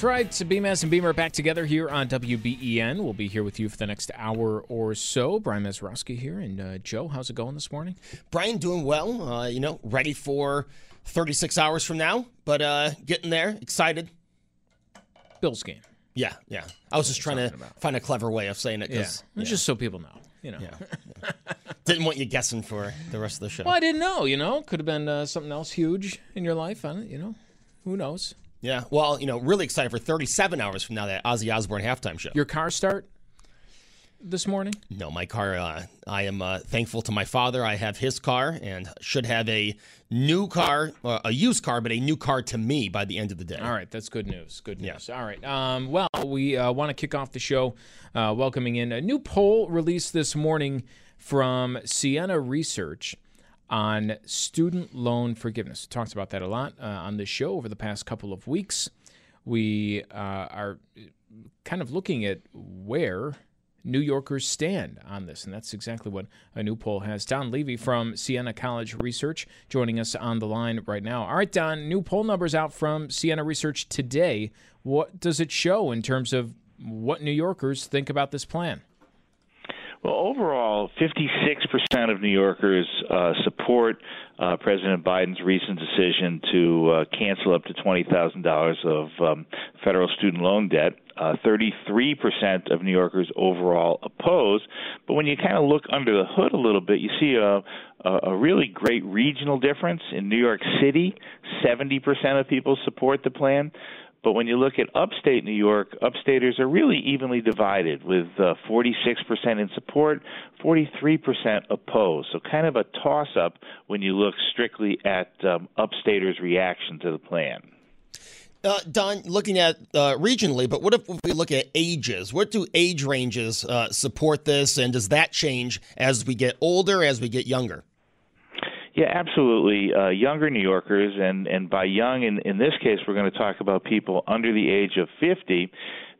That's right. Beamaz and Beamer back together here on WBEN. We'll be here with you for the next hour or so. Brian Mazarowski here. And uh, Joe, how's it going this morning? Brian doing well. Uh, you know, ready for 36 hours from now, but uh, getting there. Excited. Bills game. Yeah, yeah. I was just trying to find a clever way of saying it. Yeah. 'cause- Just so people know. You know. Yeah. yeah. Didn't want you guessing for the rest of the show. Well, I didn't know. You know, could have been uh, something else huge in your life. I don't, you know, who knows? Yeah. Well, you know, really excited for 37 hours from now that Ozzy Osbourne halftime show. Your car start this morning? No, my car. Uh, I am uh, thankful to my father. I have his car and should have a new car, uh, a used car, but a new car to me by the end of the day. All right, that's good news. Good news. All right. Um, well, we uh, want to kick off the show uh, welcoming in a new poll released this morning from Siena Research on student loan forgiveness. We talked about that a lot uh, on this show over the past couple of weeks. We uh, are kind of looking at where New Yorkers stand on this, and that's exactly what a new poll has. Don Levy from Siena College Research joining us on the line right now. All right, Don, new poll numbers out from Siena Research today. What does it show in terms of what New Yorkers think about this plan? Well, overall, 56% of New Yorkers uh, support uh, President Biden's recent decision to uh, cancel up to $20,000 of um, federal student loan debt. Uh, 33% of New Yorkers overall oppose. But when you kind of look under the hood a little bit, you see a, a, a really great regional difference. In New York City, 70% of people support the plan. But when you look at upstate New York, upstaters are really evenly divided with uh, 46% in support, 43% opposed. So kind of a toss up when you look strictly at um, upstaters' reaction to the plan. Uh, Don, looking at uh, regionally, but what if we look at ages? What do age ranges uh, support this, and does that change as we get older, as we get younger? Yeah, absolutely. Uh, younger New Yorkers, and, and by young, in, in this case, we're going to talk about people under the age of 50.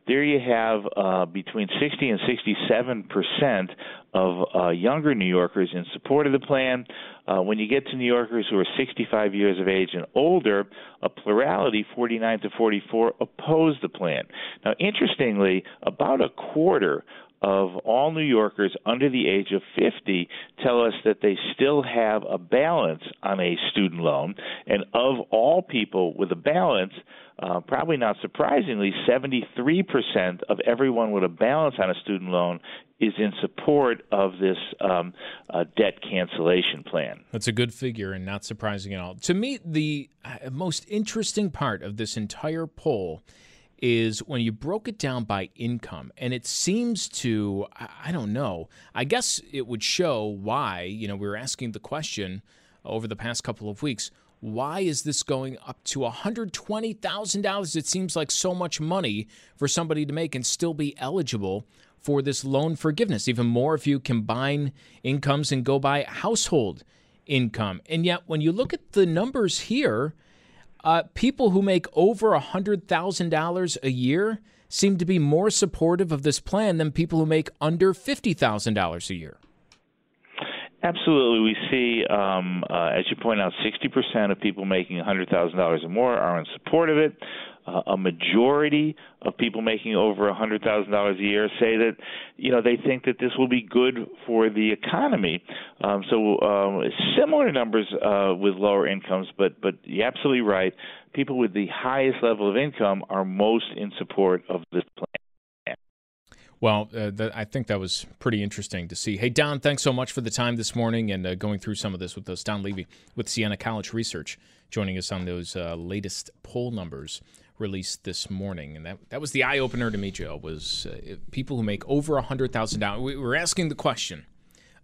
There you have uh, between 60 and 67 percent of uh, younger New Yorkers in support of the plan. Uh, when you get to New Yorkers who are 65 years of age and older, a plurality, 49 to 44, oppose the plan. Now, interestingly, about a quarter of all New Yorkers under the age of 50 tell us that they still have a balance on a student loan. And of all people with a balance, uh, probably not surprisingly, 73% of everyone with a balance on a student loan is in support of this um, uh, debt cancellation plan. That's a good figure and not surprising at all. To me, the uh, most interesting part of this entire poll is when you broke it down by income and it seems to I- don't know. I guess it would show why you know we were asking the question over the past couple of weeks why is this going up to $120000 it seems like so much money for somebody to make and still be eligible for this loan forgiveness. Even more if you combine incomes and go by household income. And yet when you look at the numbers here uh, people who make over $100,000 a year seem to be more supportive of this plan than people who make under $50,000 a year. Absolutely. We see, um, uh, as you point out, 60% of people making $100,000 or more are in support of it. Uh, a majority of people making over a hundred thousand dollars a year say that you know they think that this will be good for the economy. Um, so um, similar numbers uh, with lower incomes, but but you're absolutely right. People with the highest level of income are most in support of this plan. Well, uh, th- I think that was pretty interesting to see. Hey, Don, thanks so much for the time this morning and uh, going through some of this with us. Don Levy with Siena College Research joining us on those uh, latest poll numbers released this morning, and that that was the eye opener to me, Joe. Was uh, people who make over a hundred thousand dollars? We were asking the question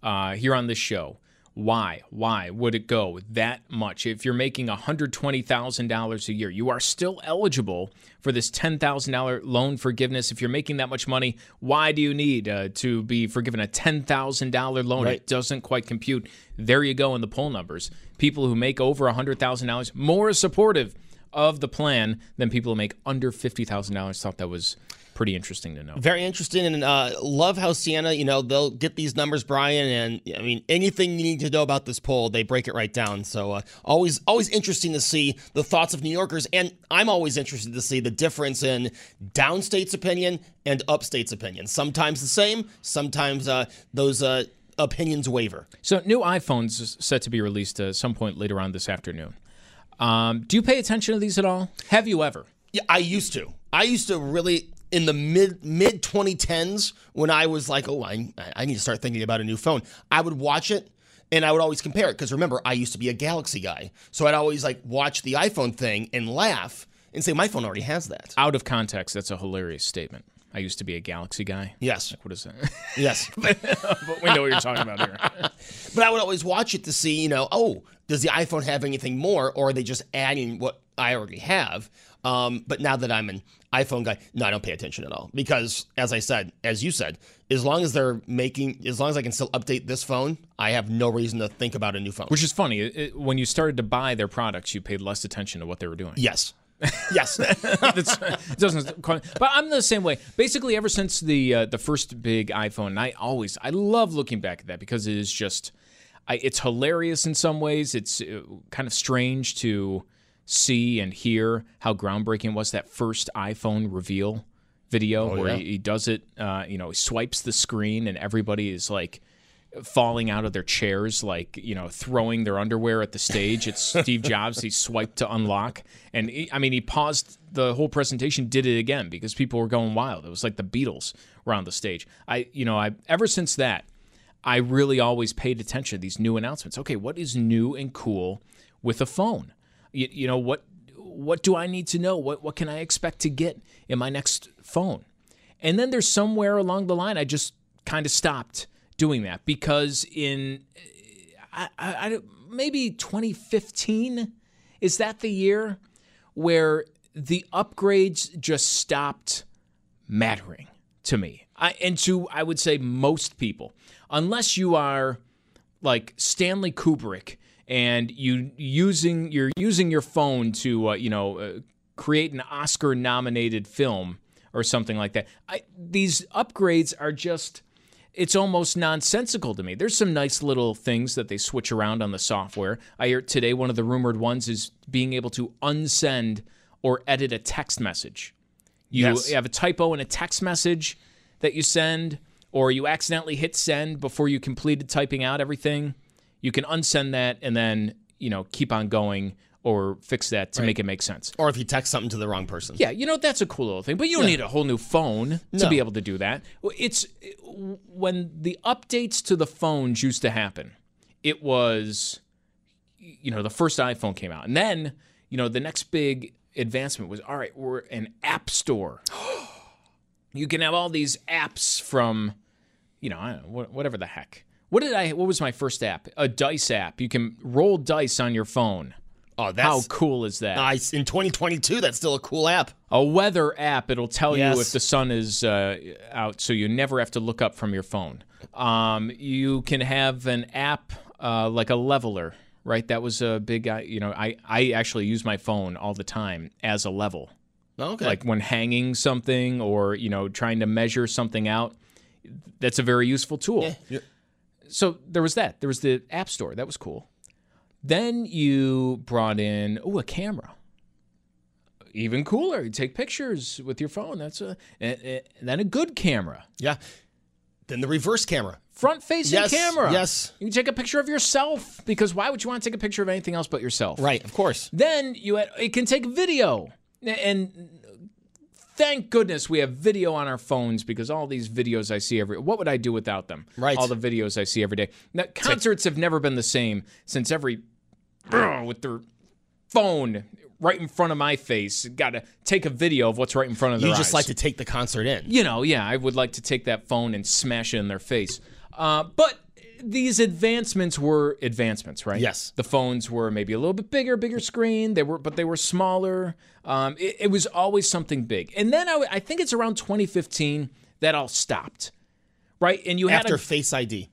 uh, here on this show why? Why would it go that much? If you're making $120,000 a year, you are still eligible for this $10,000 loan forgiveness. If you're making that much money, why do you need uh, to be forgiven a $10,000 loan? Right. It doesn't quite compute. There you go in the poll numbers. People who make over $100,000 more supportive of the plan than people who make under $50,000 thought that was pretty interesting to know. Very interesting, and uh, love how Siena, you know, they'll get these numbers, Brian, and I mean anything you need to know about this poll, they break it right down. So uh, always, always interesting to see the thoughts of New Yorkers, and I'm always interested to see the difference in downstate's opinion and upstate's opinion. Sometimes the same, sometimes uh, those uh, opinions waver. So new iPhones set to be released at some point later on this afternoon. Um, do you pay attention to these at all? Have you ever? Yeah, I used to. I used to really in the mid mid 2010s when I was like, oh, I, I need to start thinking about a new phone. I would watch it and I would always compare it because remember, I used to be a Galaxy guy, so I'd always like watch the iPhone thing and laugh and say, my phone already has that. Out of context, that's a hilarious statement. I used to be a Galaxy guy. Yes. Like, what is that? Yes. but, but we know what you're talking about here. but I would always watch it to see, you know, oh, does the iPhone have anything more, or are they just adding what I already have? Um, but now that I'm an iPhone guy, no, I don't pay attention at all because, as I said, as you said, as long as they're making, as long as I can still update this phone, I have no reason to think about a new phone. Which is funny. It, when you started to buy their products, you paid less attention to what they were doing. Yes. Yes, doesn't. But I'm the same way. Basically, ever since the uh, the first big iPhone, I always I love looking back at that because it is just, I, it's hilarious in some ways. It's uh, kind of strange to see and hear how groundbreaking was that first iPhone reveal video oh, where yeah. he, he, does it. Uh, you know, he swipes the screen and everybody is like falling out of their chairs, like you know, throwing their underwear at the stage. It's Steve Jobs. He swiped to unlock, and he, I mean, he paused the whole presentation, did it again because people were going wild. It was like the Beatles were on the stage. I, you know, I ever since that. I really always paid attention to these new announcements. Okay, what is new and cool with a phone? You, you know what what do I need to know? What what can I expect to get in my next phone? And then there's somewhere along the line I just kind of stopped doing that because in I, I, maybe 2015 is that the year where the upgrades just stopped mattering to me. I, and to I would say most people, unless you are like Stanley Kubrick and you using you're using your phone to uh, you know uh, create an Oscar nominated film or something like that. I, these upgrades are just it's almost nonsensical to me. There's some nice little things that they switch around on the software. I hear today one of the rumored ones is being able to unsend or edit a text message. You yes. have a typo in a text message that you send, or you accidentally hit send before you completed typing out everything you can unsend that and then you know keep on going or fix that to right. make it make sense. Or if you text something to the wrong person. Yeah, you know that's a cool little thing, but you don't yeah. need a whole new phone no. to be able to do that. It's when the updates to the phones used to happen. It was you know, the first iPhone came out. And then, you know, the next big advancement was all right, we're an app store. you can have all these apps from you know, whatever the heck. What did I? What was my first app? A dice app. You can roll dice on your phone. Oh, that's how cool is that? Nice. In 2022, that's still a cool app. A weather app. It'll tell yes. you if the sun is uh, out, so you never have to look up from your phone. Um, you can have an app uh, like a leveler, right? That was a big. Uh, you know, I I actually use my phone all the time as a level. Okay. Like when hanging something or you know trying to measure something out. That's a very useful tool. Yeah so there was that. There was the App Store. That was cool. Then you brought in oh a camera. even cooler. You take pictures with your phone. That's a and, and then a good camera. Yeah. Then the reverse camera. Front facing Yes, camera. yes. You can take a picture of yourself because why would you want to take a picture of anything else but yourself? Right, of course. Then you had, it can take video. And thank goodness we have video on our phones because all these videos I see every what would I do without them? Right. All the videos I see every day. Now, concerts have never been the same since every with their phone right in front of my face got to take a video of what's right in front of their You just eyes. like to take the concert in. You know, yeah, I would like to take that phone and smash it in their face. Uh, but these advancements were advancements, right? Yes. The phones were maybe a little bit bigger, bigger screen. They were, but they were smaller. Um, it, it was always something big. And then I think it's around 2015 that all stopped, right? And you had After a, Face ID.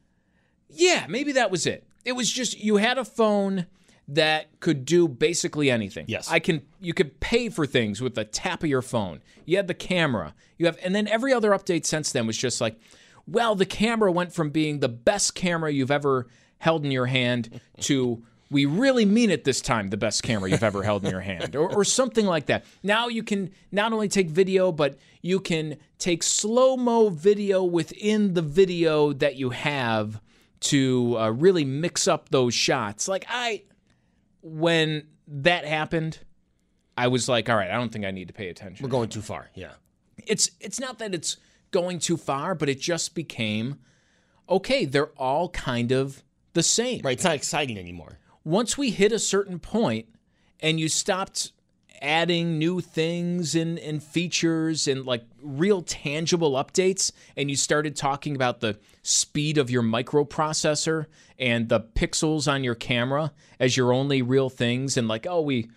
yeah, maybe that was it. It was just you had a phone that could do basically anything. Yes. I can you could pay for things with the tap of your phone. You had the camera. You have and then every other update since then was just like, well, the camera went from being the best camera you've ever held in your hand to we really mean it this time, the best camera you've ever held in your hand, or, or something like that. Now you can not only take video, but you can take slow mo video within the video that you have to uh, really mix up those shots. Like, I, when that happened, I was like, all right, I don't think I need to pay attention. We're going too far. Yeah. It's it's not that it's going too far, but it just became okay, they're all kind of the same. Right. It's not exciting anymore. Once we hit a certain point and you stopped adding new things and, and features and like real tangible updates and you started talking about the speed of your microprocessor and the pixels on your camera as your only real things and like oh we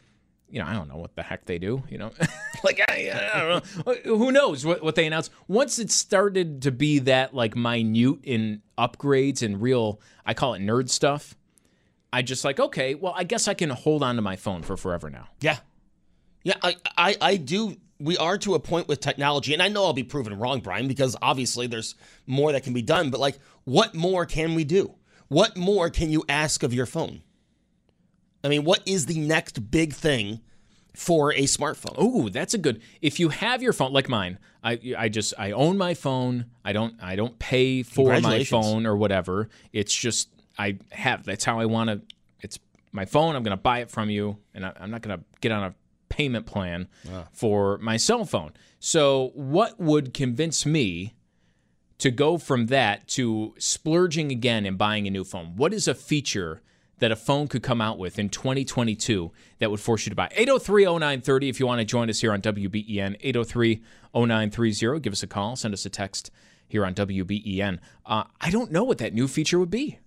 you know, I don't know what the heck they do, you know. like I, I don't know. Who knows what, what they announce. Once it started to be that like minute in upgrades and real I call it nerd stuff, I just like, okay, well, I guess I can hold on to my phone for forever now. Yeah. Yeah, I, I, I do. We are to a point with technology, and I know I'll be proven wrong, Brian, because obviously there's more that can be done. But, like, what more can we do? What more can you ask of your phone? I mean, what is the next big thing for a smartphone? Oh, that's a good. If you have your phone like mine, I I just I own my phone. I don't I don't pay for my phone or whatever. It's just I have. That's how I want to. It's my phone. I'm going to buy it from you, and I, I'm not going to get on a payment plan for my cell phone. So, what would convince me to go from that to splurging again and buying a new phone? What is a feature that a phone could come out with in 2022 that would force you to buy? 803-0930 if you want to join us here on WBEN. 803-0930. Give us a call. Send us a text here on WBEN. Uh, I don't know what that new feature would be.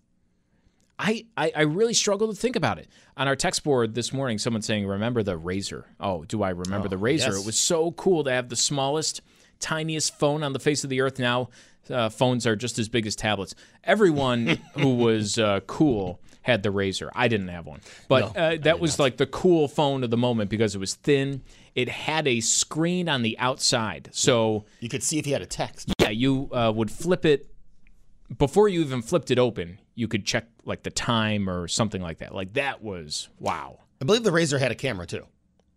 I, I, I really struggle to think about it. On our text board this morning, someone saying, Remember the Razr. Oh, do I remember the Razr? yes. It was so cool to have the smallest, tiniest phone on the face of the earth. Now, uh, phones are just as big as tablets. Everyone who was uh, cool had the Razr. I didn't have one. But uh, that was like the cool phone of the moment because it was thin. It had a screen on the outside. So, You could see if he had a text. yeah, you uh, would flip it before you even flipped it open. You could check like the time or something like that. Like that was wow. I believe the Razr had a camera too.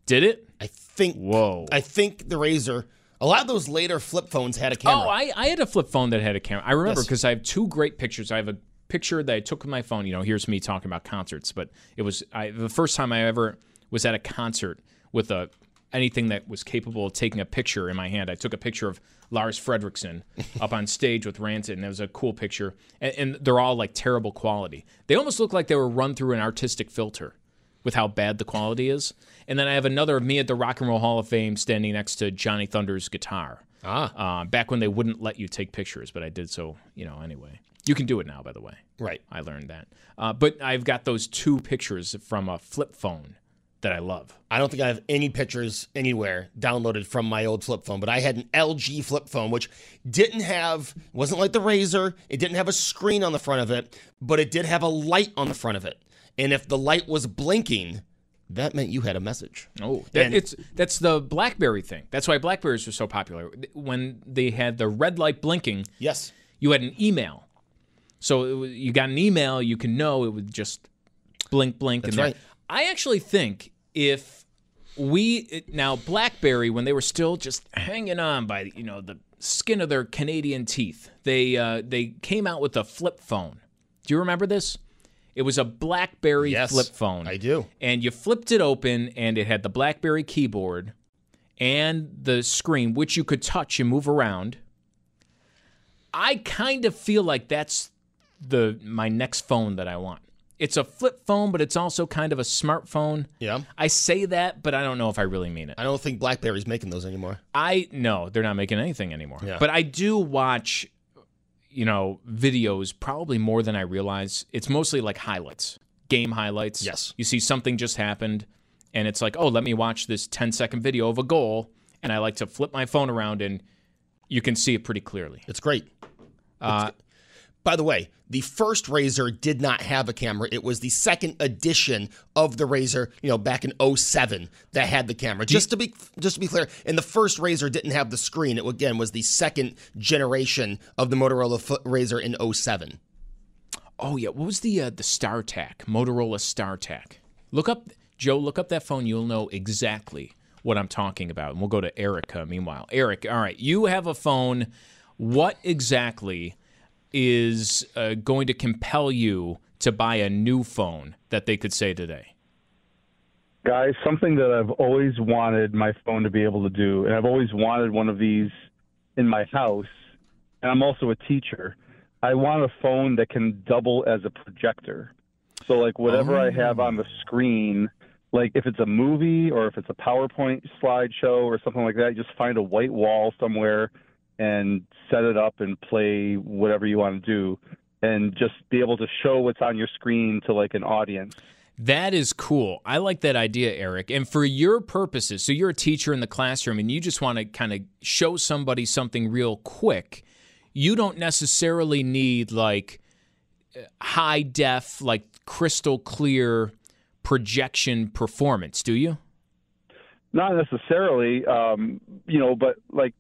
Did it? I think. Whoa. I think the Razr. A lot of those later flip phones had a camera. Oh, I, I had a flip phone that had a camera. I remember Yes. because I have two great pictures. I have a picture that I took with my phone. You know, here's me talking about concerts, but it was I, the first time I ever was at a concert with a anything that was capable of taking a picture in my hand. I took a picture of Lars Frederiksen up on stage with Rancid, and it was a cool picture. And, and they're all like terrible quality. They almost look like they were run through an artistic filter with how bad the quality is. And then I have another of me at the Rock and Roll Hall of Fame standing next to Johnny Thunders' guitar. Ah. Uh, back when they wouldn't let you take pictures, but I did so, you know, anyway. You can do it now, by the way. Right. I learned that. Uh, but I've got those two pictures from a flip phone that I love. I don't think I have any pictures anywhere downloaded from my old flip phone, but I had an LG flip phone, which didn't have, wasn't like the Razr. It didn't have a screen on the front of it, but it did have a light on the front of it. And if the light was blinking, that meant you had a message. Oh, that, And- it's that's the BlackBerry thing. That's why Blackberries were so popular. When they had the red light blinking, Yes. you had an email. So was, you got an email, you can know it would just blink, blink. That's and right. I actually think if we now BlackBerry when they were still just hanging on by you know the skin of their Canadian teeth. They uh, they came out with a flip phone. Do you remember this? It was a BlackBerry Yes, flip phone. I do. And you flipped it open, and it had the BlackBerry keyboard and the screen, which you could touch and move around. I kind of feel like that's the my next phone that I want. It's a flip phone, but it's also kind of a smartphone. Yeah. I say that, but I don't know if I really mean it. I don't think BlackBerry's making those anymore. I no, they're not making anything anymore. Yeah. But I do watch, you know, videos probably more than I realize. It's mostly like highlights, game highlights. Yes. You see something just happened, and it's like, oh, let me watch this 10 second video of a goal, and I like to flip my phone around, and you can see it pretty clearly. It's great. Uh, By the way, the first Razr did not have a camera. It was the second edition of the Razr, you know, back in 07 that had the camera. Just to be just to be clear, and the first Razr didn't have the screen. It again was the second generation of the Motorola Razr in 07. Oh yeah, what was the uh, the StarTAC Motorola StarTAC? Look up Joe. Look up that phone. You'll know exactly what I'm talking about. And we'll go to Erica. Meanwhile, Eric. All right, you have a phone. What exactly is uh, going to compel you to buy a new phone that they could say today? Guys, something that I've always wanted my phone to be able to do, and I've always wanted one of these in my house, and I'm also a teacher. I want a phone that can double as a projector. So, like, whatever I have on the screen, like if it's a movie or if it's a PowerPoint slideshow or something like that, just find a white wall somewhere and set it up and play whatever you want to do and just be able to show what's on your screen to like an audience. That is cool. I like that idea, Eric. And for your purposes, so you're a teacher in the classroom and you just want to kind of show somebody something real quick. You don't necessarily need like high def, like crystal clear projection performance, do you? Not necessarily, um, you know, but like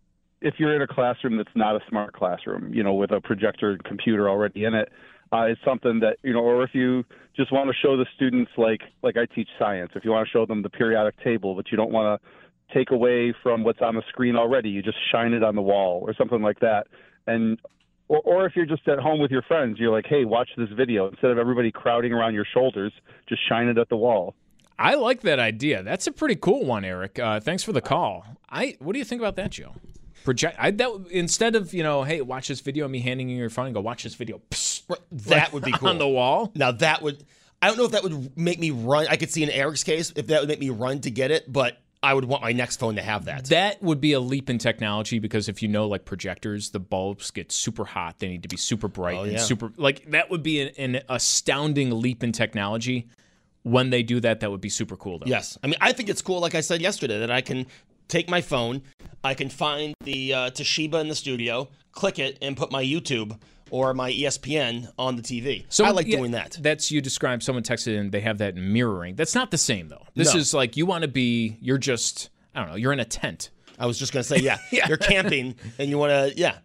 if you're in a classroom that's not a smart classroom, you know, with a projector and computer already in it, uh, it's something that you know, or if you just want to show the students, like like I teach science, if you want to show them the periodic table, but you don't want to take away from what's on the screen already, you just shine it on the wall or something like that, and. Or, or if you're just at home with your friends, you're like, "Hey, watch this video." Instead of everybody crowding around your shoulders, just shine it at the wall. I like that idea. That's a pretty cool one, Eric. Uh, thanks for the call. I what do you think about that, Joe? Project I, that instead of you know, hey, watch this video of me handing you your phone and go watch this video. Psst, That would be cool on the wall. Now that would I don't know if that would make me run. I could see in Eric's case if that would make me run to get it, but I would want my next phone to have that. That would be a leap in technology because if you know, like projectors, the bulbs get super hot. They need to be super bright Oh, and yeah. super. Like that would be an, an astounding leap in technology. When they do that, that would be super cool. Though. Yes, I mean I think it's cool. Like I said yesterday, that I can take my phone, I can find the uh, Toshiba in the studio, click it, and put my YouTube or my ESPN on the TV. So I like yeah, doing that. That's you described. Someone texted in. They have that mirroring. That's not the same though. This No. is like you want to be. You're just. I don't know. You're in a tent. I was just gonna say, yeah, you're camping and you want to, yeah.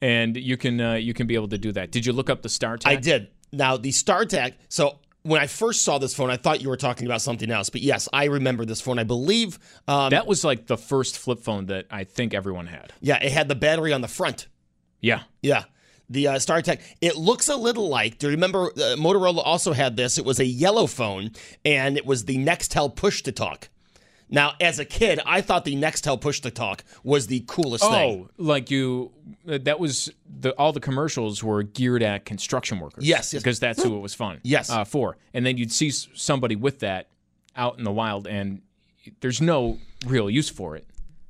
And you can uh, you can be able to do that. Did you look up the StarTAC? I did. Now the StarTAC. So when I first saw this phone, I thought you were talking about something else, but yes, I remember this phone. I believe um, that was like the first flip phone that I think everyone had. Yeah, it had the battery on the front. Yeah. Yeah. The uh, StarTAC. It looks a little like. Do you remember uh, Motorola also had this? It was a yellow phone, and it was the Nextel push to talk. Now, as a kid, I thought the Nextel push to talk was the coolest thing. Oh, like you. uh, That was the all the commercials were geared at construction workers. Yes, yes. because that's who it was fun. Yes. uh, for. And then you'd see somebody with that out in the wild, and there's no real use for it.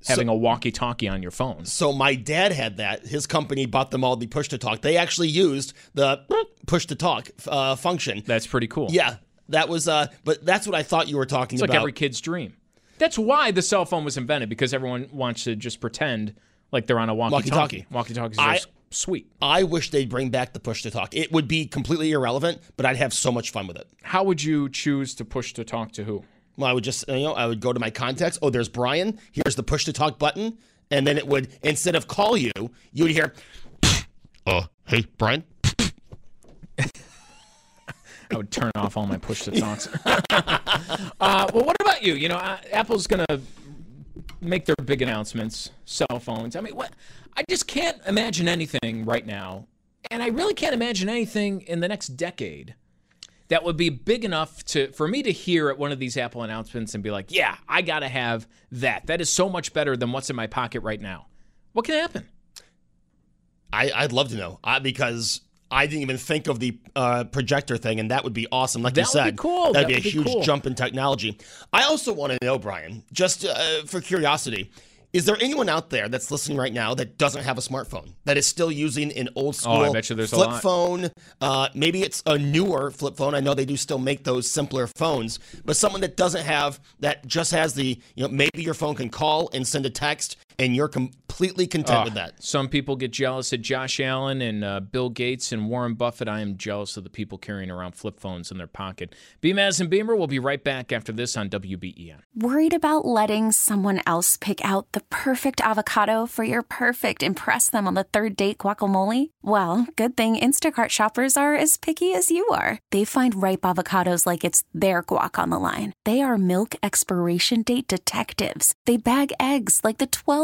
Having a walkie-talkie on your phone. So my dad had that. His company bought them all the push to talk. They actually used the push to talk uh, function. That's pretty cool. Yeah, that was. Uh, but that's what I thought you were talking It's about. like every kid's dream. That's why the cell phone was invented because everyone wants to just pretend like they're on a walkie-talkie. Walkie-talkie. Walkie-talkies are sweet. I wish they'd bring back the push to talk. It would be completely irrelevant, but I'd have so much fun with it. How would you choose to push to talk to who? Well, I would just, you know, I would go to my contacts. Oh, there's Brian. Here's the push to talk button. And then it would, instead of call you, you would hear, uh, hey, Brian. I would turn off all my push to talks. uh, well, what about you? You know, uh, Apple's going to make their big announcements, cell phones. I mean, what? I just can't imagine anything right now, and I really can't imagine anything in the next decade that would be big enough to for me to hear at one of these Apple announcements and be like, "Yeah, I got to have that. That is so much better than what's in my pocket right now." What can happen? I, would love to know uh, because I didn't even think of the uh, projector thing, and that would be awesome. Like that you said, be cool. that'd that be a be huge cool. jump in technology. I also want to know, Brian, just uh, for curiosity, is there anyone out there that's listening right now that doesn't have a smartphone that is still using an old school oh, I bet you there's flip a lot. phone? Uh, maybe it's a newer flip phone. I know they do still make those simpler phones, but someone that doesn't have that just has the you know maybe your phone can call and send a text, and you're completely content Uh, with that. Some people get jealous of Josh Allen and uh, Bill Gates and Warren Buffett. I am jealous of the people carrying around flip phones in their pocket. BMAS and Beamer will be right back after this on WBEN. Worried about letting someone else pick out the perfect avocado for your perfect impress them on the third date guacamole? Well, good thing Instacart shoppers are as picky as you are. They find ripe avocados like it's their guac on the line. They are milk expiration date detectives. They bag eggs like the 12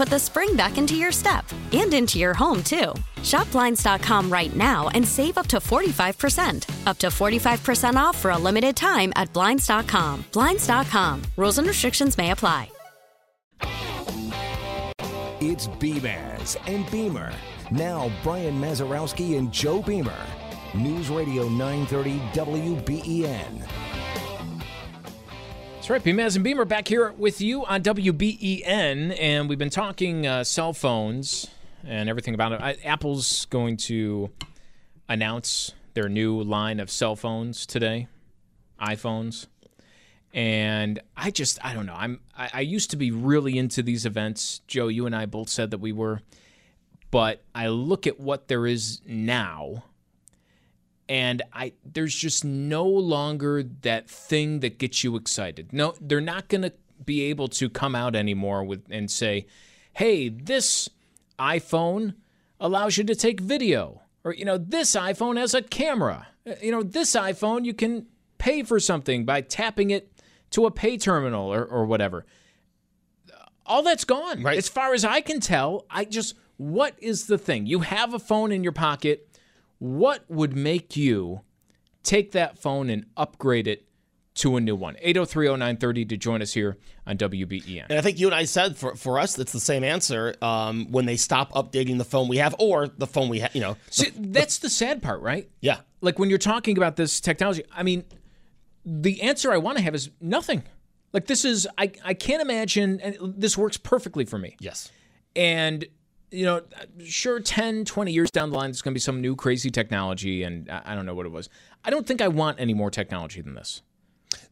put the spring back into your step and into your home, too. Shop Blinds.com right now and save up to 45%. Up to 45% off for a limited time at Blinds.com. Blinds.com. Rules and restrictions may apply. It's Beamaz and Beamer. Now, Brian Mazarowski and Joe Beamer. News Radio 930 WBEN. Right, BMAS and Beamer back here with you on WBEN, and we've been talking uh, cell phones and everything about it. I, Apple's going to announce their new line of cell phones today, iPhones, and I just I don't know. I'm I, I used to be really into these events. Joe, you and I both said that we were, but I look at what there is now and I there's just no longer that thing that gets you excited. No, they're not going to be able to come out anymore with and say, "Hey, this iPhone allows you to take video." Or you know, this iPhone has a camera. Uh, You know, this iPhone you can pay for something by tapping it to a pay terminal or, or whatever. All that's gone. Right. As far as I can tell, I just what is the thing? You have a phone in your pocket what would make you take that phone and upgrade it to a new one? 8030930 to join us here on WBEN. And I think you and I said for, for us, it's the same answer um, when they stop updating the phone we have or the phone we have, you know. See, that's the sad part, right? Yeah. Like when you're talking about this technology, I mean, the answer I want to have is nothing. Like this is, I, I can't imagine, and this works perfectly for me. Yes. And you know, sure, 10, 20 years down the line, there's going to be some new crazy technology, and I I don't know what it was. I don't think I want any more technology than this.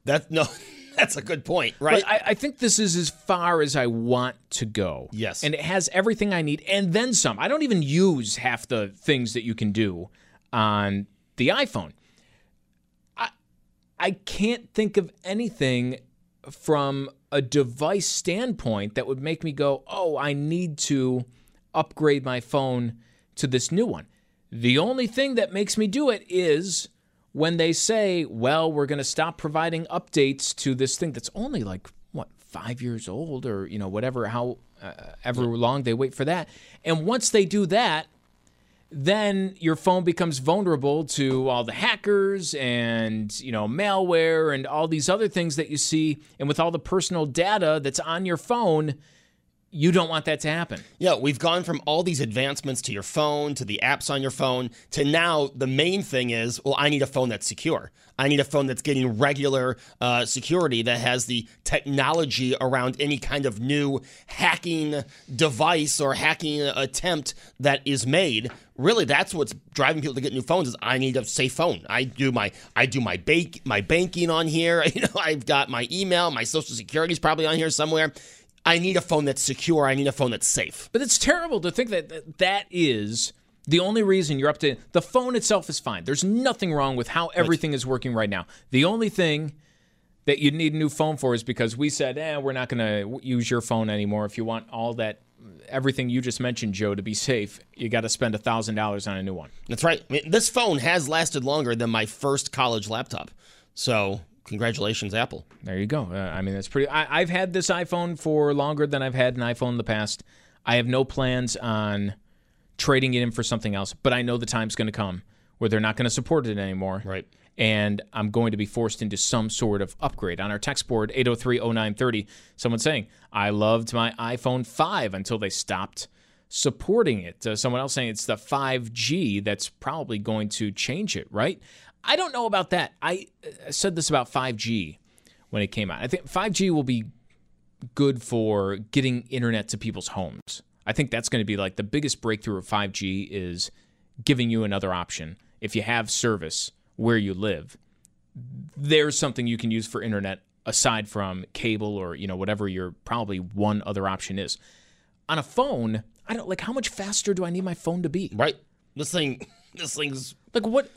That no, That's a good point, right? But I, I think this is as far as I want to go. Yes. And it has everything I need and then some. I don't even use half the things that you can do on the iPhone. I I can't think of anything from a device standpoint that would make me go, "Oh, I need to upgrade my phone to this new one." The only thing that makes me do it is when they say, well, we're going to stop providing updates to this thing that's only like, what, five years old or, you know, whatever, how uh, ever long they wait for that. And once they do that, then your phone becomes vulnerable to all the hackers and you know malware and all these other things that you see and with all the personal data that's on your phone you don't want that to happen. Yeah, we've gone from all these advancements to your phone, to the apps on your phone, to now the main thing is, well, I need a phone that's secure. I need a phone that's getting regular uh, security that has the technology around any kind of new hacking device or hacking attempt that is made. Really, that's what's driving people to get new phones. Is I need a safe phone. I do my I do my bank my banking on here. You know, I've got my email, my social security is probably on here somewhere. I need a phone that's secure. I need a phone that's safe. But it's terrible to think that that is the only reason you're up to the phone itself is fine. There's nothing wrong with how everything is working right now. The only thing that you need a new phone for is because we said, "Eh, we're not going to use your phone anymore. If you want all that everything you just mentioned, Joe, to be safe, you got to spend a thousand dollars on a new one." That's right. I mean, this phone has lasted longer than my first college laptop. So Congratulations, Apple. There you go. Uh, I mean, that's pretty. I, I've had this iPhone for longer than I've had an iPhone in the past. I have no plans on trading it in for something else, but I know the time's going to come where they're not going to support it anymore. Right. And I'm going to be forced into some sort of upgrade. On our text board, 8030930, someone saying, I loved my iPhone 5 until they stopped supporting it. Uh, someone else saying it's the 5G that's probably going to change it, right? I don't know about that. I said this about 5G when it came out. I think 5G will be good for getting internet to people's homes. I think that's going to be like the biggest breakthrough of 5G is giving you another option. If you have service where you live, there's something you can use for internet aside from cable or, you know, whatever your probably one other option is. On a phone, I don't like how much faster do I need my phone to be? Right. This thing this thing's like what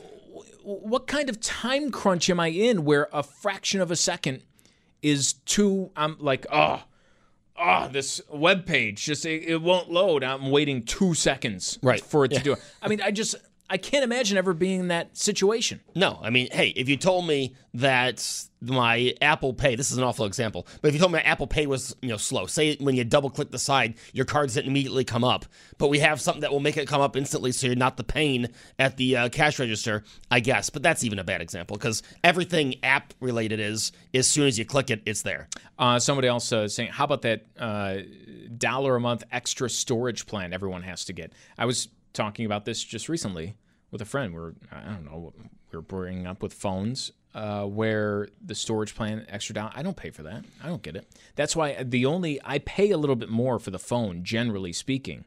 what kind of time crunch am I in where a fraction of a second is too I'm like, oh, oh, this web page just it, it won't load. I'm waiting two seconds right. for it yeah. to do it. I mean, I just I can't imagine ever being in that situation. No, I mean, hey, if you told me that my Apple Pay, this is an awful example, but if you told me my Apple Pay was, you know, slow, say when you double click the side, your cards didn't immediately come up, but we have something that will make it come up instantly so you're not the pain at the uh, cash register, I guess. But that's even a bad example because everything app related is as soon as you click it, it's there. Uh, somebody else uh, saying, how about that uh, dollar a month extra storage plan everyone has to get? I was talking about this just recently with a friend. We're I don't know we are bringing up with phones uh, where the storage plan extra down. I don't pay for that. I don't get it. That's why the only I pay a little bit more for the phone, generally speaking.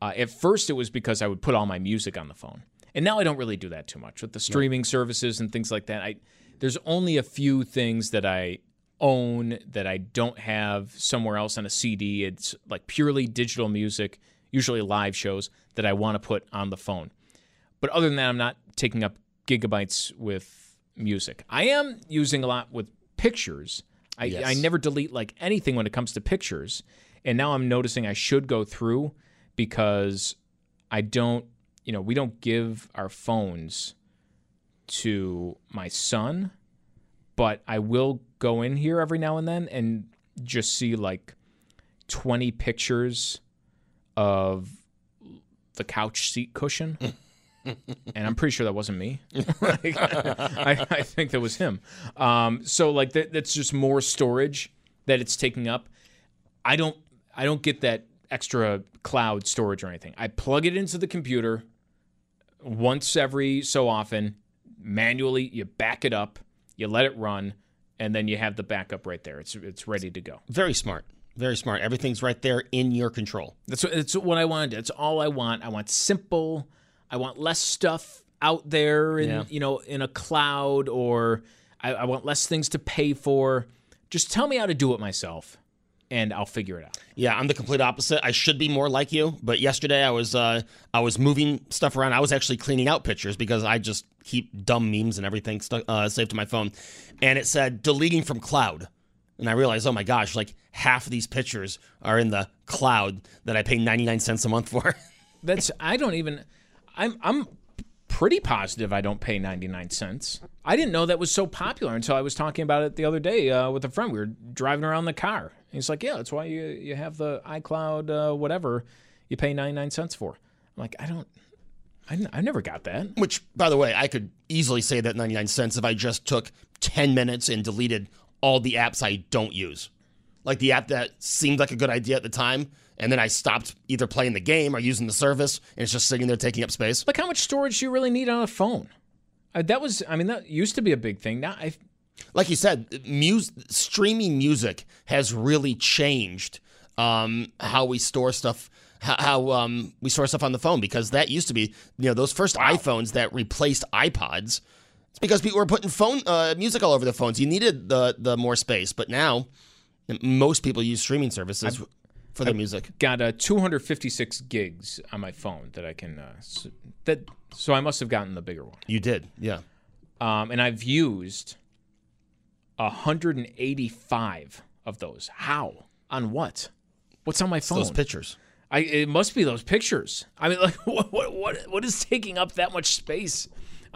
Uh, at first, it was because I would put all my music on the phone, and now I don't really do that too much with the streaming services and things like that. I there's only a few things that I own that I don't have somewhere else on a CD. It's like purely digital music, usually live shows that I want to put on the phone. But other than that, I'm not taking up gigabytes with music. I am using a lot with pictures. I, yes. I never delete like anything when it comes to pictures. And now I'm noticing I should go through because I don't, you know, we don't give our phones to my son, but I will go in here every now and then and just see like 20 pictures of the couch seat cushion. and I'm pretty sure that wasn't me. like, I, I, think that was him. Um, so like that, that's just more storage that it's taking up. I don't I don't get that extra cloud storage or anything. I plug it into the computer once every so often, manually. You back it up, you let it run, and then you have the backup right there. It's it's ready to go. Very smart. Very smart. Everything's right there in your control. That's what, that's what I wanted. That's all I want. I want simple I want less stuff out there in yeah. you know in a cloud or I, I, want less things to pay for. Just tell me how to do it myself, and I'll figure it out. Yeah, I'm the complete opposite. I should be more like you, but yesterday I was uh, I was moving stuff around. I was actually cleaning out pictures because I just keep dumb memes and everything stu- uh, saved to my phone, and it said deleting from cloud, and I realized, oh my gosh, like half of these pictures are in the cloud that I pay 99 cents a month for. That's I don't even. I'm I'm pretty positive I don't pay 99 cents. I didn't know that was so popular until I was talking about it the other day uh, with a friend. We were driving around the car. And He's like, "Yeah, that's why you you have the iCloud uh, whatever you pay 99 cents for." I'm like, "I don't I, n- I never got that." Which, by the way, I could easily say that 99 cents if I just took 10 minutes and deleted all the apps I don't use. Like the app that seemed like a good idea at the time, and then I stopped either playing the game or using the service, and it's just sitting there taking up space. Like how much storage do you really need on a phone? Uh, that was I mean that used to be a big thing. Now I Like you said, mus- streaming music has really changed um, how we store stuff. How, how um, we store stuff on the phone because that used to be, you know, those first iPhones that replaced iPods. It's because people were putting phone uh, music all over the phones. You needed the the more space, but now most people use streaming services for their I've music. Got uh, 256 gigs on my phone that I can uh, s- that so I must have gotten the bigger one. You did, yeah. Um, and I've used 185 of those. How? On what? What's on my It's phone? those pictures. I it must be those pictures. I mean, like what what what, what is taking up that much space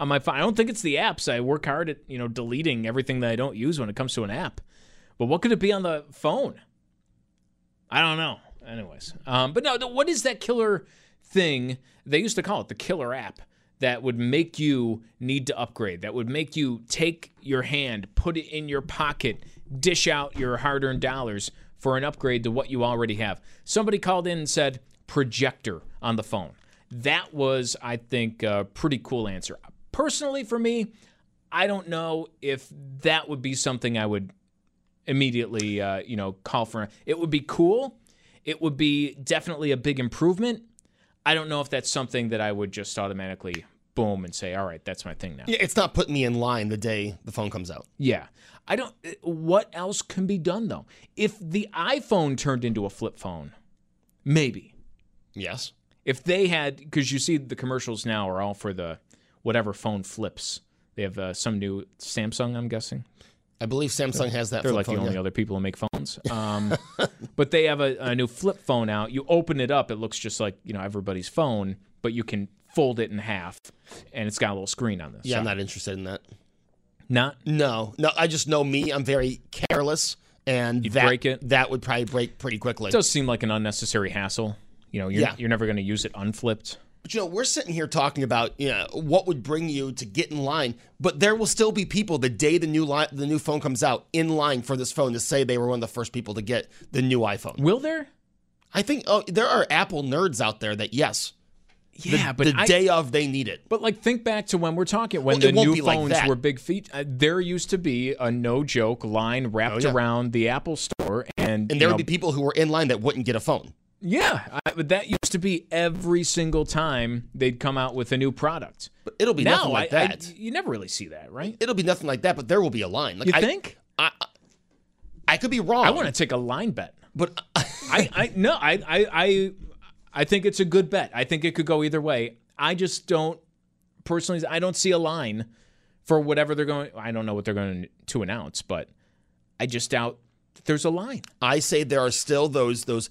on my phone? I don't think it's the apps. I work hard at you know deleting everything that I don't use when it comes to an app. But what could it be on the phone? I don't know. Anyways, um, but no, what is that killer thing? They used to call it the killer app that would make you need to upgrade. That would make you take your hand, put it in your pocket, dish out your hard-earned dollars for an upgrade to what you already have. Somebody called in and said projector on the phone. That was, I think, a pretty cool answer. Personally, for me, I don't know if that would be something I would immediately, uh, you know, call for. It would be cool. It would be definitely a big improvement. I don't know if that's something that I would just automatically boom and say, all right, that's my thing now. Yeah, it's not putting me in line the day the phone comes out. Yeah. I don't. What else can be done though? If the iPhone turned into a flip phone, maybe. Yes. If they had, because you see the commercials now are all for the whatever phone flips. They have uh, some new Samsung, I'm guessing. I believe Samsung has that They're like phone, the only yeah. other people who make phones. Um, but they have a, a new flip phone out. You open it up, it looks just like you know everybody's phone, but you can fold it in half, and it's got a little screen on this. Yeah, I'm not interested in that. Not? No, no. I just know me. I'm very careless, and You'd that break it? that would probably break pretty quickly. It does seem like an unnecessary hassle. You know, you're, Yeah. you're never going to use it unflipped. But you know, we're sitting here talking about you know what would bring you to get in line, but there will still be people the day the new line, the new phone comes out in line for this phone to say they were one of the first people to get the new iPhone. Will there? I think oh, there are Apple nerds out there that yes, Yeah, the, but the I- day of they need it. But like, think back to when we're talking when Well, the new be like phones were big feet. Uh, there used to be a no joke line wrapped Oh, yeah. around the Apple Store, and And there know, would be people who were in line that wouldn't get a phone. Yeah, I, but that used to be every single time they'd come out with a new product. But it'll be now, nothing like I- I- that. you never really see that, right? It'll be nothing like that, but there will be a line. Like, You I- think? I, I, I could be wrong. I want to take a line bet, but I, I no, I, I, I, I think it's a good bet. I think it could go either way. I just don't personally. I don't see a line for whatever they're going. I don't know what they're going to announce, but I just doubt there's a line. I say there are still those those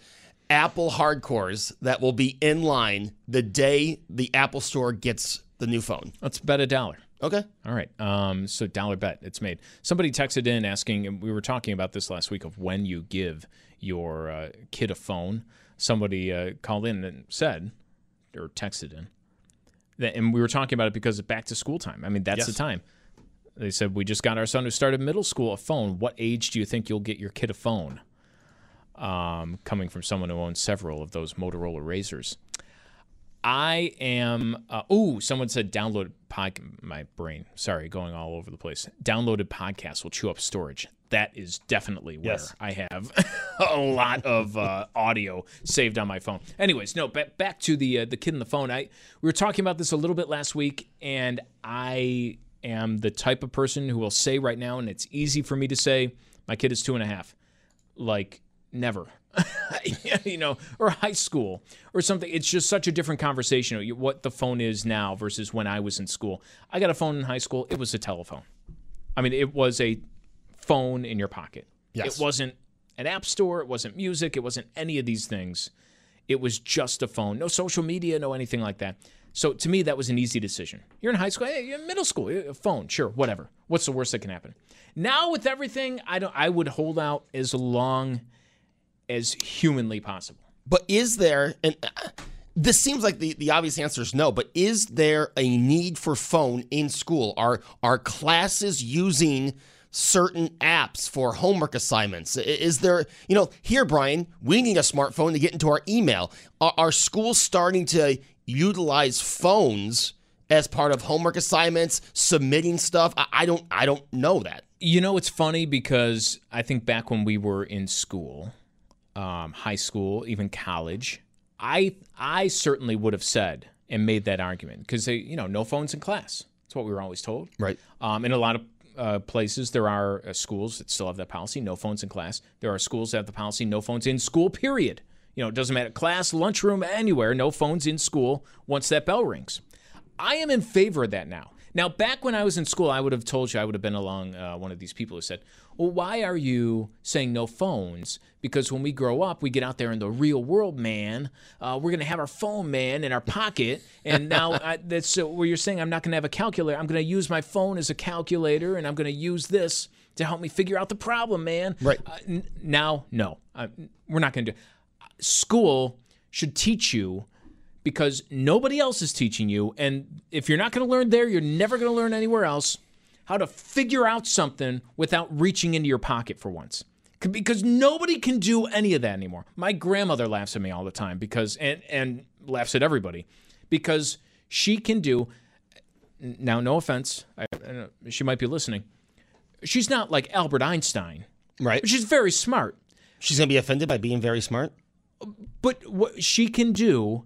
Apple hardcores that will be in line the day the Apple Store gets the new phone. Let's bet a dollar. Okay. All right. Um, so dollar bet, it's made. Somebody texted in asking, and we were talking about this last week of when you give your uh, kid a phone. Somebody uh, called in and said, or texted in, that, and we were talking about it because it's back to school time. I mean, that's Yes. the time. They said we just got our son who started middle school a phone. What age do you think you'll get your kid a phone? Um, coming from someone who owns several of those Motorola Razrs. I am. Uh, ooh, someone said downloaded pod. My brain, sorry, going all over the place. Downloaded podcasts will chew up storage. That is definitely where Yes. I have a lot of uh, audio saved on my phone. Anyways, no, back back to the uh, the kid in the phone. I we were talking about this a little bit last week, and I am the type of person who will say right now, and it's easy for me to say, My kid is two and a half. Like, never. you know, or high school or something. It's just such a different conversation. What the phone is now versus when I was in school. I got a phone in high school. It was a telephone. I mean, it was a phone in your pocket. Yes. It wasn't an app store. It wasn't music. It wasn't any of these things. It was just a phone. No social media, no anything like that. So to me, that was an easy decision. You're in high school, hey, you're in middle school, a uh, phone, sure, whatever. What's the worst that can happen? Now with everything, I don't. I would hold out as long as humanly possible. But is there and uh, this seems like the, the obvious answer is no, but is there a need for phone in school? Are are classes using certain apps for homework assignments? Is there, you know, here, Brian, we need a smartphone to get into our email. Are, are schools starting to utilize phones as part of homework assignments, submitting stuff? I, I don't I don't know that. You know, it's funny because I think back when we were in school, um, high school, even college, I I certainly would have said and made that argument because they, you know, no phones in class. That's what we were always told. Right. Um, in a lot of uh, places, there are uh, schools that still have that policy: no phones in class. There are schools that have the policy: no phones in school. Period. You know, it doesn't matter class, lunchroom, anywhere. No phones in school once that bell rings. I am in favor of that now. Now, back when I was in school, I would have told you I would have been along uh, one of these people who said, Well, why are you saying no phones? Because when we grow up, we get out there in the real world, man. Uh, we're going to have our phone, man, in our pocket. And now I, that's uh, where you're saying I'm not going to have a calculator. I'm going to use my phone as a calculator and I'm going to use this to help me figure out the problem, man. Right. Uh, n- now, no, we're not going to do School should teach you because nobody else is teaching you. And if you're not going to learn there, you're never going to learn anywhere else how to figure out something without reaching into your pocket for once. Because nobody can do any of that anymore. My grandmother laughs at me all the time because, and, and laughs at everybody because she can do, now, no offense, I, I she might be listening. She's not like Albert Einstein. Right. She's very smart. She's going to be offended by being very smart? But what she can do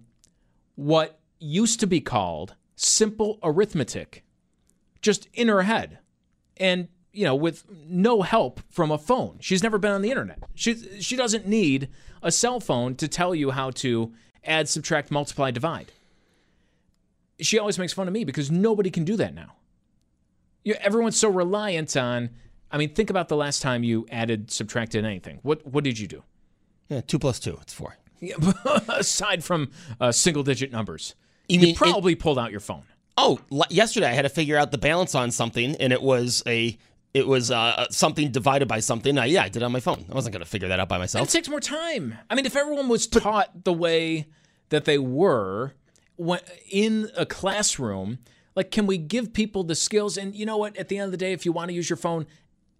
what used to be called simple arithmetic just in her head and you know with no help from a phone. She's never been on the internet. She she doesn't need a cell phone to tell you how to add subtract multiply divide. She always makes fun of me because nobody can do that now. You, everyone's so reliant on i mean think about the last time you added subtracted anything. What what did you do? Yeah 2 plus 2 it's 4 yeah, aside from uh, single digit numbers, you, you probably it, pulled out your phone. Oh, yesterday I had to figure out the balance on something, and it was a it was uh, something divided by something. Uh, yeah, I did it on my phone. I wasn't going to figure that out by myself. And it takes more time. I mean, if everyone was taught the way that they were in a classroom, like, can we give people the skills? And you know what? At the end of the day, if you want to use your phone,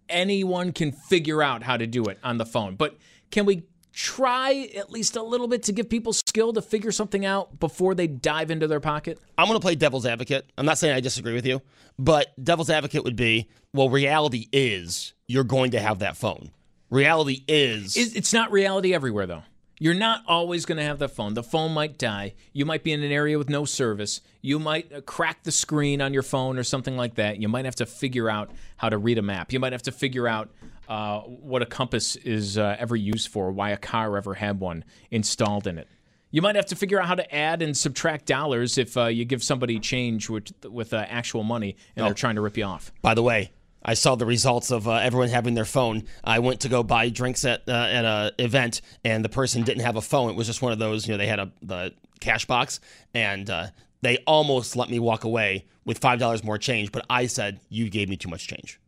anyone can figure out how to do it on the phone. But can we try at least a little bit to give people skill to figure something out before they dive into their pocket? I'm going to play devil's advocate. I'm not saying I disagree with you, but devil's advocate would be well, reality is you're going to have that phone. Reality is. It's not reality everywhere, though. You're not always going to have the phone. The phone might die. You might be in an area with no service. You might uh, crack the screen on your phone or something like that. You might have to figure out how to read a map. You might have to figure out uh, what a compass is uh, ever used for, why a car ever had one installed in it. You might have to figure out how to add and subtract dollars if uh, you give somebody change with, with uh, actual money and oh. they're trying to rip you off. By the way, I saw the results of uh, everyone having their phone. I went to go buy drinks at uh, at a event, and the person didn't have a phone. It was just one of those, you know, they had a the cash box, and uh, they almost let me walk away with five dollars more change. But I said, "You gave me too much change."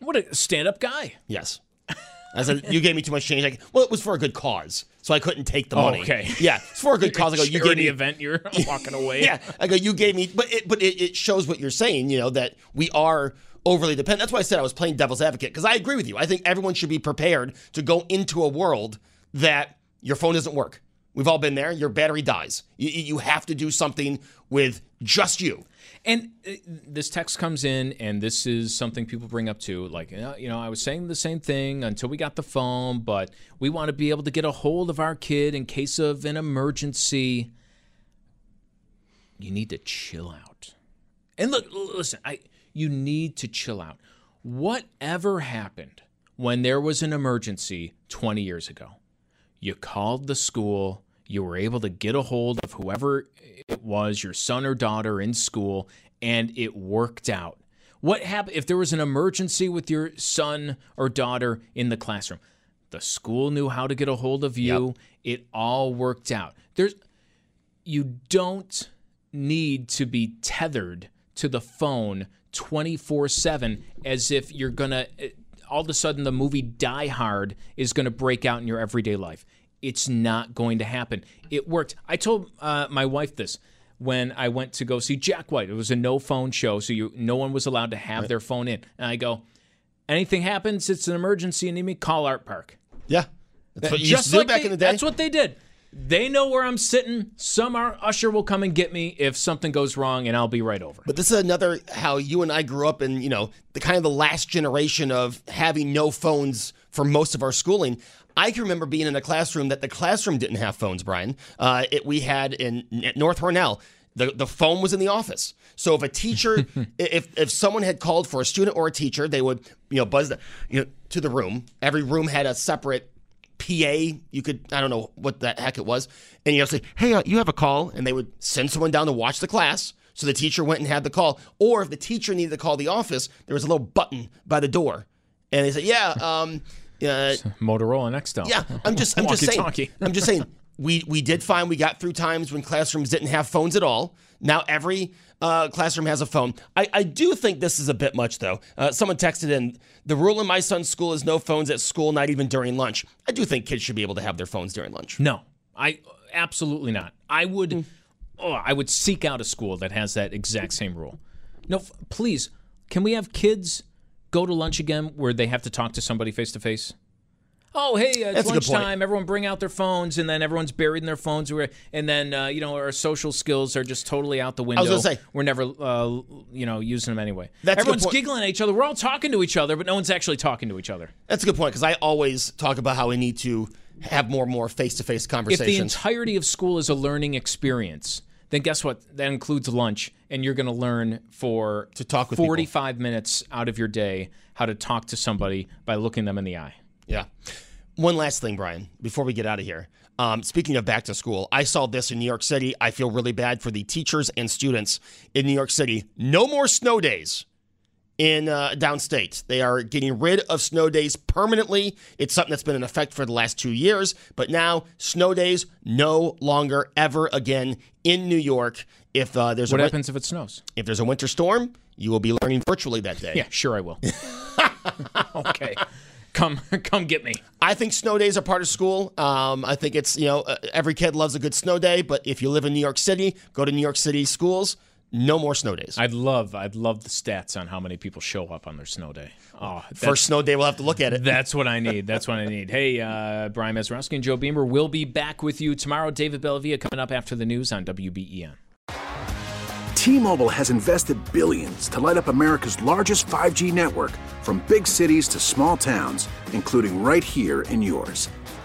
What a stand-up guy! Yes, I said, "You gave me too much change." Like, well, it was for a good cause, so I couldn't take the oh, money. Okay, yeah, it's for a good cause. I go, "You gave me event. You're walking away." yeah, I go, "You gave me," but it, but it, it shows what you're saying. You know that we are overly dependent. That's why I said I was playing devil's advocate because I agree with you. I think everyone should be prepared to go into a world that your phone doesn't work. We've all been there. Your battery dies. You, you have to do something with just you. And uh, this text comes in, and this is something people bring up too. Like, you know, I was saying the same thing until we got the phone, but we want to be able to get a hold of our kid in case of an emergency. You need to chill out. And look, listen, I you need to chill out. Whatever happened, when there was an emergency 20 years ago, you called the school, you were able to get a hold of whoever it was, your son or daughter in school, and it worked out. What happened if there was an emergency with your son or daughter in the classroom? The school knew how to get a hold of you. It all worked out. There's you don't need to be tethered to the phone 24/7 as if you're going to eh, all of a sudden the movie Die Hard is going to break out in your everyday life. It's not going to happen. It worked. I told uh, my wife this when I went to go see Jack White. It was a no phone show, so you no one was allowed to have Right. their phone in. And I go, anything happens, it's an emergency, and you need me call Artpark. Yeah, that's what you Just used to do back they- in the day. That's what they did. They know where I'm sitting. Some usher will come and get me if something goes wrong, and I'll be right over. But this is another how you and I grew up in, you know, the kind of the last generation of having no phones for most of our schooling. I can remember being in a classroom that the classroom didn't have phones, Brian. Uh, it, we had in at North Hornell, the, the phone was in the office. So if a teacher, if, if someone had called for a student or a teacher, they would, you know, buzz the, you know, to the room. Every room had a separate PA. You could, I don't know what the heck it was. And you to say, hey, uh, you have a call. And they would send someone down to watch the class. So the teacher went and had the call. Or if the teacher needed to call the office, there was a little button by the door. And they said, yeah, um, uh, Motorola Nextel. yeah, I'm just I'm just saying. I'm just saying we we did find we got through times when classrooms didn't have phones at all. Now every uh, classroom has a phone. I, I do think this is a bit much though. Uh, someone texted in the rule in my son's school is no phones at school, not even during lunch. I do think kids should be able to have their phones during lunch. No, I absolutely not. I would, Hmm. oh, I would seek out a school that has that exact same rule. No, f- please, can we have kids go to lunch again where they have to talk to somebody face to face? Oh, hey, uh, it's lunchtime. Everyone bring out their phones, and then everyone's buried in their phones. And then, uh, you know, our social skills are just totally out the window. I was gonna say- we're never, uh, you know, using them anyway. That's Everyone's giggling at each other. We're all talking to each other, but no one's actually talking to each other. That's a good point because I always talk about how we need to have more and more face to face conversations. If the entirety of school is a learning experience, then guess what? That includes lunch, and you're going to learn for to talk with people. 45 minutes out of your day how to talk to somebody by looking them in the eye. Yeah. One last thing, Brian, before we get out of here. Um, speaking of back to school, I saw this in New York City. I feel really bad for the teachers and students in New York City. No more snow days in uh, downstate. They are getting rid of snow days permanently. It's something that's been in effect for the last two years, but now snow days no longer ever again in New York. If uh, there's What a happens if it snows? if there's a winter storm, you will be learning virtually that day. Yeah, sure I will. okay. Come come get me. I think snow days are part of school. Um, I think it's, you know, uh, every kid loves a good snow day, but if you live in New York City, go to New York City schools, no more snow days. I'd love I'd love the stats on how many people show up on their snow day. Oh, First snow day, we'll have to look at it. That's what I need. That's what I need. Hey, uh, Brian Mazurowski and Joe Beamer will be back with you tomorrow. David Bellavia coming up after the news on WBEN. T-Mobile has invested billions to light up America's largest 5G network from big cities to small towns, including right here in yours.